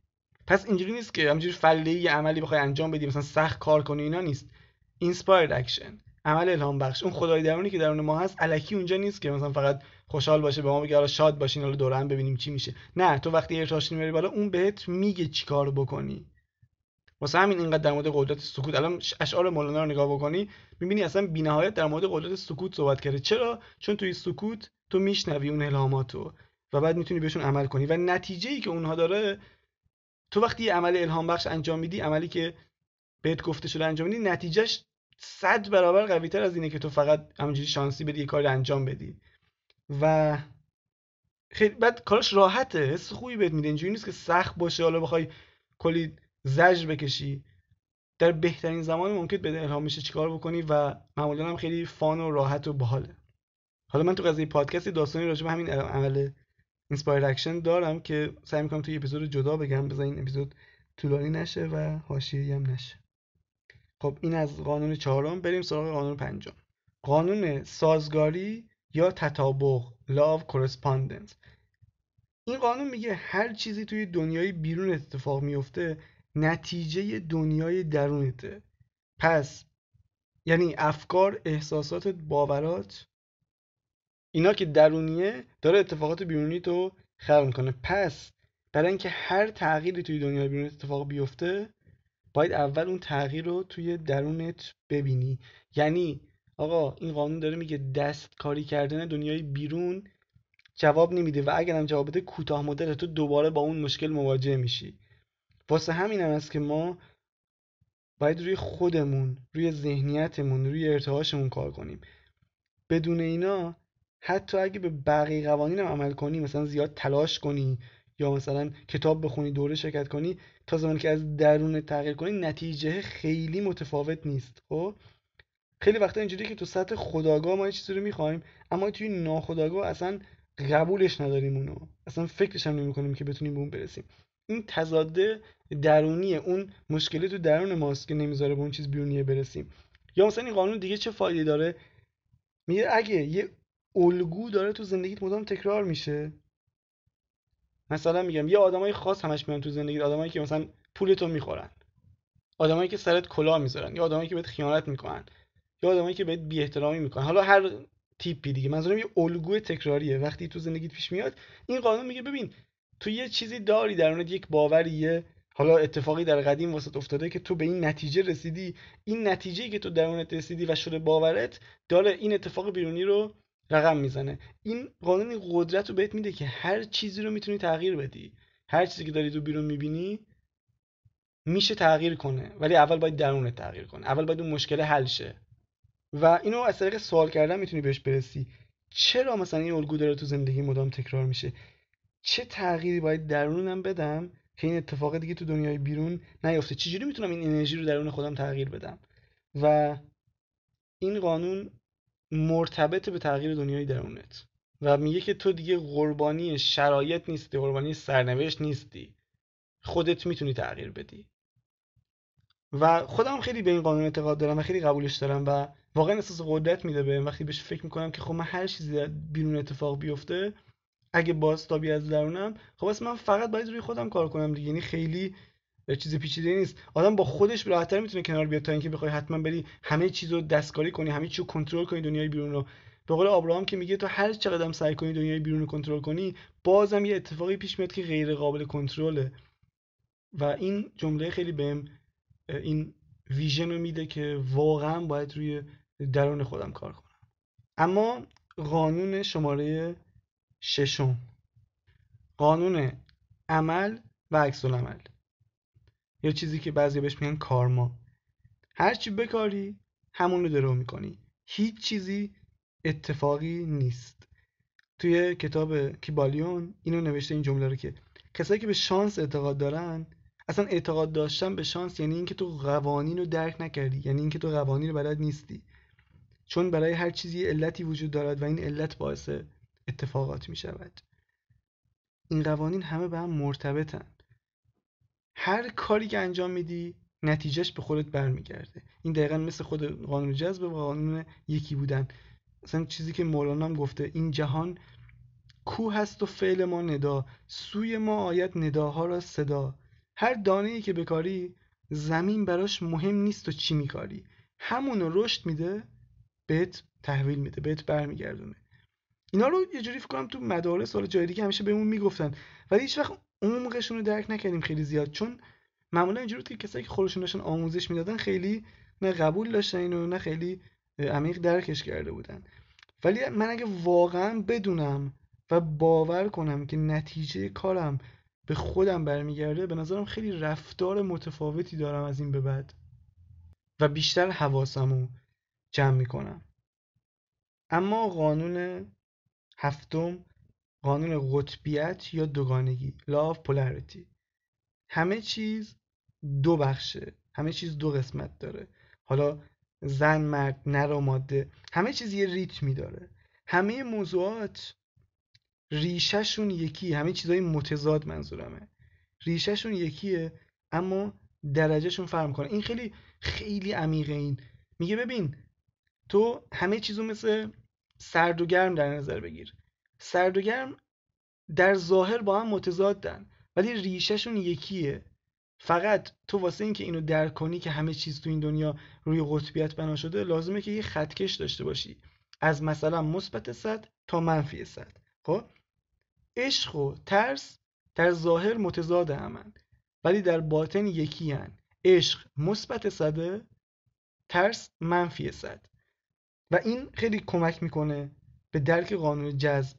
پس اینجوری نیست که همینجوری فله ای عملی بخوای انجام بدی مثلا سخت کار کنی اینا نیست. inspired action عمل الهام بخش. اون خدای درونی که درون ما هست الکی اونجا نیست که مثلا فقط خوشحال باشه به ما بگه حالا شاد باشین حالا دور هم ببینیم چی میشه. نه تو وقتی ارتعاش می‌بری بالا اون بهت میگه چیکار بکنی. واسه همین اینقدر در مورد قدرت سکوت. الان اشعار مولانا رو نگاه بکنی می‌بینی اصلا بی‌نهایت در مورد قدرت سکوت صحبت کرده. چرا؟ چون توی سکوت تو میشنوی اون الهاماتو و بعد می‌تونی بهشون عمل کنی. و نتیجه ای که اونها داره تو وقتی یه عمل الهام بخش انجام میدی عملی که بهت گفته شده انجام میدی نتیجهش صد برابر قوی تر از اینه که تو فقط همینجوری شانسی بدی یه کاری انجام بدی. و خیلی بعد کارش راحته حس خوبی بهت میده. اینجوری نیست که سخت باشه حالا بخوای کلی زجر بکشی. در بهترین زمان ممکن بهت الهام میشه چیکار بکنی و معمولا هم خیلی fun و راحت و باحاله. حالا من تو قضیه پادکست داستانی راجع به همین عمل inspired action دارم که سعی می‌کنم توی اپیزود جدا بگم بذار این اپیزود طولانی نشه و حاشیه‌ای هم نشه. خب این از قانون چهارم بریم سراغ قانون پنجم. قانون سازگاری یا تطابق of correspondence. این قانون میگه هر چیزی توی دنیای بیرون اتفاق میفته نتیجه دنیای درونته. پس یعنی افکار احساسات باورات اینا که درونیه داره اتفاقات بیرونی تو خلق می‌کنه. پس برای اینکه هر تغییری توی دنیای بیرون اتفاق بیفته باید اول اون تغییر رو توی درونت ببینی. یعنی آقا این قانون داره میگه دست کاری کردن دنیای بیرون جواب نمیده و اگرم جواب بده کوتاه مدت تو دوباره با اون مشکل مواجه میشی. واسه همین هم است که ما باید روی خودمون روی ذهنیتمون روی ارتعاشمون کار کنیم. بدون اینا حتی اگه به بقیه قوانین هم عمل کنی مثلا زیاد تلاش کنی یا مثلا کتاب بخونی دوره شرکت کنی تا زمانی که از درون تغییر کنی نتیجه خیلی متفاوت نیست. خب؟ خیلی وقتا اینجوری که تو سطح خداگاه ما یه چیزی رو می‌خوایم اما توی ناخداگاه اصلا قبولش نداریم اونو. اصلا فکرش هم نمی‌کنیم که بتونیم به اون برسیم. این تضاده درونیه اون مشکلی تو درون ماست که نمی‌ذاره به اون چیز بیرونیه برسیم. یا مثلا این قانون دیگه چه فایده داره؟ میگه اگه یه الگو داره تو زندگیت مدام تکرار میشه. مثلا میگم یه آدمای خاص همش میان تو زندگی آدمایی که مثلا پولتو می‌خورن. آدمایی که سرت کلاه می‌ذارن یا آدمایی که بهت خیانت می‌کنن یا آدمایی که بهت بی احترامی می‌کنن. حالا هر تیپی دیگه. منظورم یه الگوی تکراریه. وقتی تو زندگیت پیش میاد این قانون میگه ببین تو یه چیزی داری درونت یک باوریه. حالا اتفاقی در قدیم واسط افتاده که تو به این نتیجه رسیدی. این نتیجه که تو درونت رسیدی و شده باورت داره این اتفاق بیرونی رو رقم می‌زنه. این قانون قدرت رو بهت میده که هر چیزی رو می‌تونی تغییر بدی. هر چیزی که داری تو بیرون می‌بینی میشه تغییر کنه. ولی اول باید درونت تغییر کنه. اول باید اون مشکل حل شه. و اینو از طریق سوال کردن می‌تونی بهش برسی. چرا مثلا این الگو داره تو زندگی مدام تکرار میشه؟ چه تغییری باید درونم بدم که این اتفاق دیگه تو دنیای بیرون نیفته چجوری می‌تونم این انرژی رو درون خودم تغییر بدم؟ و این قانون مرتبط به تغییر دنیای درونت. و میگه که تو دیگه قربانی شرایط نیستی قربانی سرنوشت نیستی. خودت می‌تونی تغییر بدی. و خودم خیلی به این قانون اعتقاد دارم و خیلی قبولش دارم و واقعا احساس قدرت میده بهم. وقتی بهش فکر می‌کنم که خب من هر چیزی بیرون اتفاق بیفته اگه بازتابی از درونم خب اصلا من فقط باید روی خودم کار کنم دیگه. یعنی خیلی چیز پیچیده نیست. آدم با خودش راحتتر می‌تونه کنار بیاد تا اینکه بخوای حتما بری همه چیزو دستکاری کنی همه چیزو کنترل کنی دنیای بیرون رو. به قول آبراهام که میگه تو هر چقدر سعی کنی دنیای بیرون رو کنترل کنی بازم یه اتفاقی پیش میاد که غیر قابل کنترله. و این جمله خیلی بهم این ویژن رو میده که واقعا باید روی درون خودم کار کنم. اما قانون شماره ششم. قانون عمل و عکس عمل یا چیزی که بعضی بهش میگن کارما. هر چی بکاری همون رو درو می‌کنی. هیچ چیزی اتفاقی نیست. توی کتاب کیبالیون اینو نوشته این جمله رو که کسایی که به شانس اعتقاد دارن اصلا اعتقاد داشتن به شانس یعنی اینکه تو قوانین رو درک نکردی یعنی اینکه تو قوانین رو بلد نیستی. چون برای هر چیزی علتی وجود دارد و این علت باعث اتفاقات می شود این قوانین همه به هم مرتبطن. هر کاری که انجام میدی نتیجهش به خودت برمیگرده. این دقیقا مثل خود قانون جذب و قانون یکی بودن. مثلا چیزی که مولانا هم گفته این جهان کو هست و فعل ما ندا سوی ما آید نداها را صدا. هر دانه ای که بکاری زمین براش مهم نیست و چی میکاری. همونو رشد میده بهت تحویل میده بهت برمیگردونه. اینا رو یه جوری فکر کنم تو مدارس حالا جای دیگه همیشه بهمون می‌گفتن. ولی هیچ وقت عمقشون رو درک نکردیم خیلی زیاد. چون معمولا اینجوری که کسایی که خودشون داشتن آموزش می‌دادن خیلی نه قبول داشتن اینو نه خیلی عمیق درکش کرده بودن. ولی من اگه واقعا بدونم و باور کنم که نتیجه کارم به خودم برمیگرده به نظرم خیلی رفتار متفاوتی دارم از این به بعد. و بیشتر حواسمو جمع می‌کنم. اما قانون هفتم قانون قطبیت یا دوگانگی of Polarity. همه چیز دو بخشه همه چیز دو قسمت داره. حالا زن مرد نر و ماده همه چیز یه ریتمی داره همه موضوعات ریشهشون یکی همه چیزهای متضاد منظورمه. ریشهشون یکیه اما درجهشون فرق می‌کنه. این خیلی خیلی عمیقه این. میگه ببین تو همه چیزو مثل سرد و گرم در نظر بگیر. سرد و گرم در ظاهر با هم متضادن ولی ریشهشون یکیه. فقط تو واسه اینکه اینو درک کنی که همه چیز تو این دنیا روی قطبیت بنا شده لازمه که یه خطکش داشته باشی. از مثلا مثبت صد تا منفی صد. خب؟ عشق و ترس در ظاهر متضاد همن ولی در باطن یکی هن. عشق مثبت صده ترس منفی صد. و این خیلی کمک می‌کنه به درک قانون جذب.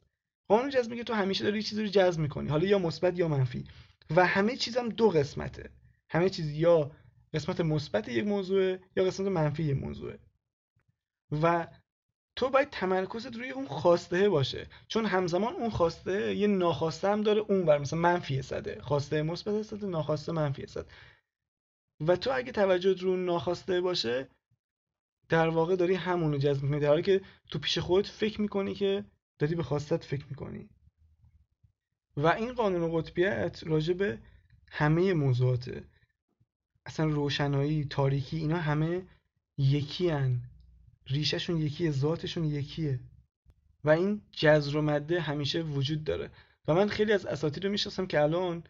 قانون جذب میگه تو همیشه داری چیزی رو جذب می‌کنی حالا یا مثبت یا منفی. و همه چیزم دو قسمته. همه چیز یا قسمت مثبت یک موضوعه یا قسمت منفی یک موضوعه. و تو باید تمرکزت روی اون خواسته باشه. چون همزمان اون خواسته یه ناخواسته هم داره اون بر مثلا منفی صده خواسته مثبت صده ناخواسته منفی صد و تو اگه توجهت رو ناخواسته باشه در واقع داری همونو جذب می‌کنی در حالی که تو پیش خودت فکر می‌کنی که داری به خواستت فکر می‌کنی. و این قانون قطبیت راجع به همه موضوعاته. اصلا روشنایی تاریکی اینا همه یکی هن. ریشهشون یکیه ذاتشون یکیه. و این جذر و مده همیشه وجود داره. و من خیلی از اساتید رو می‌شناسم که الان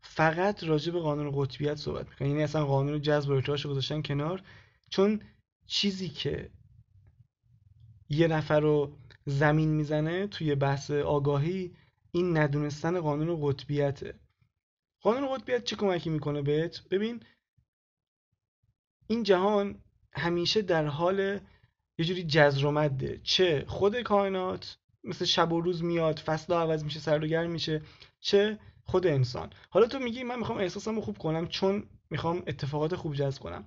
فقط راجع به قانون قطبیت صحبت می‌کنن. یعنی اصلا قانون جذب و ارتعاش گذاشتن کنار. چون چیزی که یه نفر رو زمین می‌زنه توی بحث آگاهی این ندونستن قانون قطبیته. قانون قطبیت چه کمکی می‌کنه بهت؟ ببین این جهان همیشه در حال یه جوری جزر و مده. چه خود کائنات مثل شب و روز میاد فصل عوض میشه سرد و گرم میشه چه خود انسان. حالا تو میگی من می‌خوام احساسمو خوب کنم چون می‌خوام اتفاقات خوب جذب کنم.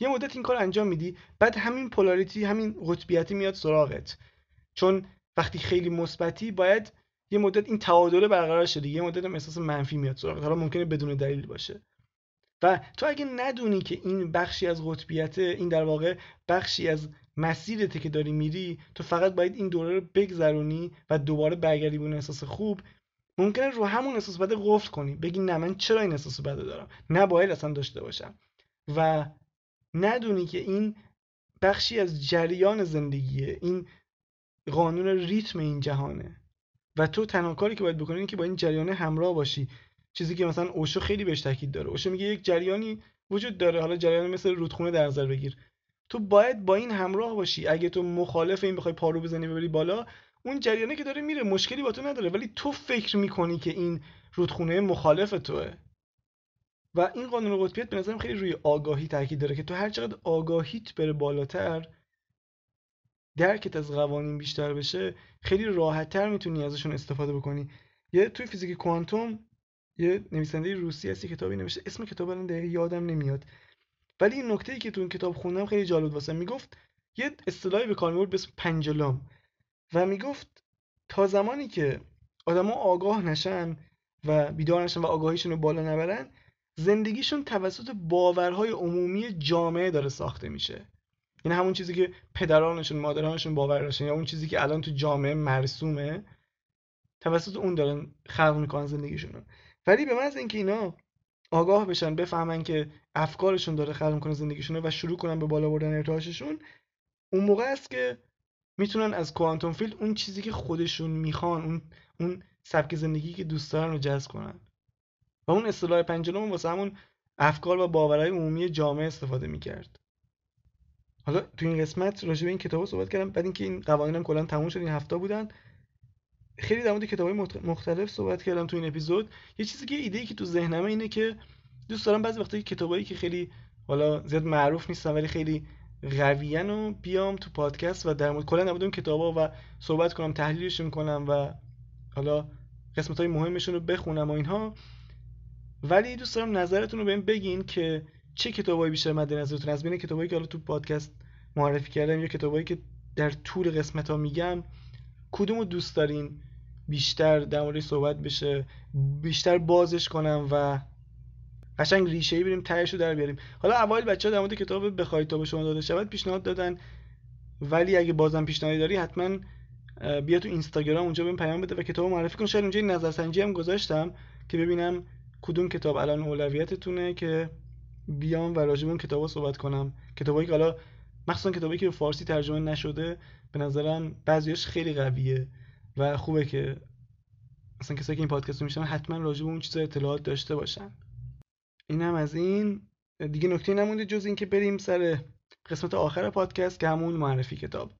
یه مدت این کار انجام میدی بعد همین پولاریتی همین قطبیتی میاد سراغت. چون وقتی خیلی مثبتی باید یه مدت این تعادل برقرار شه دیگه. یه مدت هم احساس منفی میاد سراغت. حالا ممکنه بدون دلیل باشه. و تو اگه ندونی که این بخشی از قطبیت این در واقع بخشی از مسیرته که داری میری تو فقط باید این دوره رو بگذرونی و دوباره برگردی به اون احساس خوب ممکنه رو همون احساس بده قفل کنی. بگی نه من چرا این احساس بده دارم؟ نباید اصلا داشته باشم. و ندونی که این بخشی از جریان زندگیه. این قانون ریتم این جهانه. و تو تنها کاری که باید بکنی که با این جریان همراه باشی. چیزی که مثلا اوشو خیلی بهش تاکید داره. اوشو میگه یک جریانی وجود داره. حالا جریان مثل رودخونه در نظر بگیر. تو باید با این همراه باشی. اگه تو مخالف این بخوای پارو بزنی ببری بالا اون جریانه که داره میره. مشکلی با تو نداره. ولی تو فکر می‌کنی که این رودخونه مخالف توه. و این قانون قطبیت به نظرم خیلی روی آگاهی تاکید داره که تو هر چقدر آگاهیت بره بالاتر درکت از قوانین بیشتر بشه خیلی راحتتر می‌تونی ازشون استفاده بکنی. یه توی فیزیک کوانتوم یه نویسنده روسی هستی کتابی نوشته اسم کتاب الان دقیقه یادم نمیاد. ولی این نکته ای که تو این کتاب خوندم خیلی جالب واسه می‌گفت یه اصطلاحی به کار می‌برد به اسم پنجلام و می‌گفت تا زمانی که آدما آگاه نشن و بیدار نشن و آگاهیشون رو بالا نبرن زندگیشون توسط باورهای عمومی جامعه داره ساخته میشه. این همون چیزی که پدرانشون مادرانشون باور داشتن یا اون چیزی که الان تو جامعه مرسومه توسط اون دارن خلق می‌کنن زندگیشون ولی به محض اینکه اینا آگاه بشن بفهمن که افکارشون داره خلق می‌کنه زندگیشونه و شروع کنن به بالا بردن ارتعاششون اون موقع است که می‌تونن از کوانتوم فیلد اون چیزی که خودشون می‌خوان اون اون سبک زندگی که دوست دارن رو جذب کنن. و اون اصطلاح پنجم واسه همون افکار و باورهای عمومی جامعه استفاده می‌کرد. حالا تو این قسمت راجع به این کتاب صحبت کردم بعد اینکه این قوانینم کلا تموم شد این هفته بودن خیلی در مورد کتابای مختلف صحبت کردم تو این اپیزود. یه چیزی که ایده ای که تو ذهنمه اینه که دوست دارم بعضی وقتا کتابایی که خیلی حالا زیاد معروف نیستن ولی خیلی قویان و بیام تو پادکست و در مورد کلا در کتابا و صحبت کنم تحلیلشون کنم و حالا قسمت های مهمشون رو بخونم و اینها. ولی دوست دارم نظرتون رو بهم بگین که چه کتابایی بیشتر مد نظرتون از بین کتابایی که حالا تو پادکست معرفی کردم یا کتابایی که در طول قسمت ها میگم کدومو دوست دارین بیشتر در مورد صحبت بشه بیشتر بازش کنم و قشنگ ریشه ای بریم تهش در بیاریم. حالا اوایل بچه ها در مورد کتاب بخواید تا به شما داده شود پیشنهاد دادن. ولی اگه بازم پیشنهادی داری حتما بیا تو اینستاگرام اونجا بهم پیام بده و کتاب معرفی کن. شاید اونجا نظرسنجی هم گذاشتم که ببینم کدوم کتاب الان اولویتتونه که بیام و راجع اون کتابا صحبت کنم. کتابایی که حالا مخصوصا کتابی که به فارسی ترجمه نشده به نظرم بعضیش خیلی قویه و خوبه که مثلا کسایی که این پادکست رو میشنن حتما راجع به اون چیزا اطلاعات داشته باشن. اینم از این. دیگه نکته نمونده جز اینکه بریم سر قسمت آخر پادکست که همون معرفی کتاب.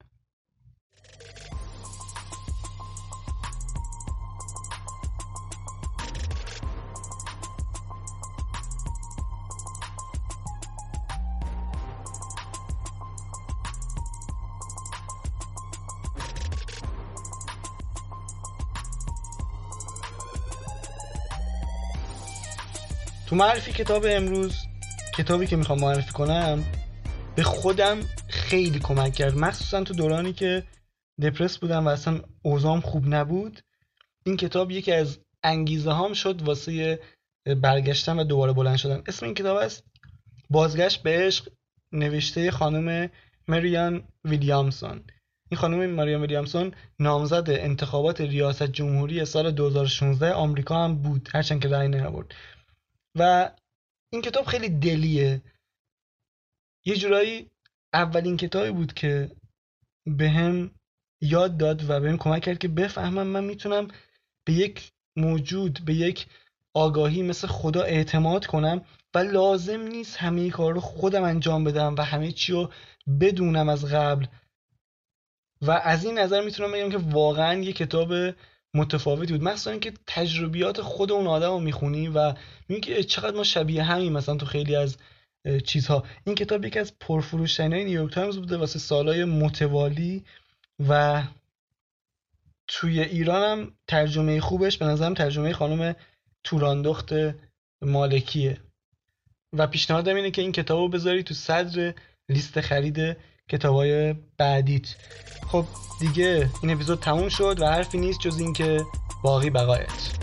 معرفی کتاب امروز کتابی که می‌خوام معرفی کنم به خودم خیلی کمک کرد. مخصوصا تو دورانی که دپرس بودم و اصلا اوزام خوب نبود این کتاب یکی از انگیزه هام شد واسه برگشتن و دوباره بلند شدن. اسم این کتاب است بازگشت به عشق نوشته خانم مریان ویلیامسون. این خانم مریان ویلیامسون نامزد انتخابات ریاست جمهوری سال 2016 آمریکا هم بود هرچند که رأی نیاورد. و این کتاب خیلی دلیه. یه جورایی اولین کتابی بود که به هم یاد داد و به هم کمک کرد که بفهمم من می‌تونم به یک موجود به یک آگاهی مثل خدا اعتماد کنم و لازم نیست همه کار رو خودم انجام بدم و همه چی رو بدونم از قبل. و از این نظر می‌تونم بگم که واقعا یه کتاب متفاوتی بود. مخصوصا اینکه تجربیات خود اون آدم رو می‌خونی و میگی که چقدر ما شبیه همین مثلا تو خیلی از چیزها. این کتاب یکی از پرفروشترین نیویورک تایمز بوده واسه سالهای متوالی و توی ایران هم ترجمه خوبش به نظرم ترجمه خانم توراندخت مالکیه. و پیشنهادم اینه که این کتاب رو بذاری تو صدر لیست خرید کتابای بعدیت. خب دیگه این اپیزود تموم شد و حرفی نیست جز اینکه باقی بقایت.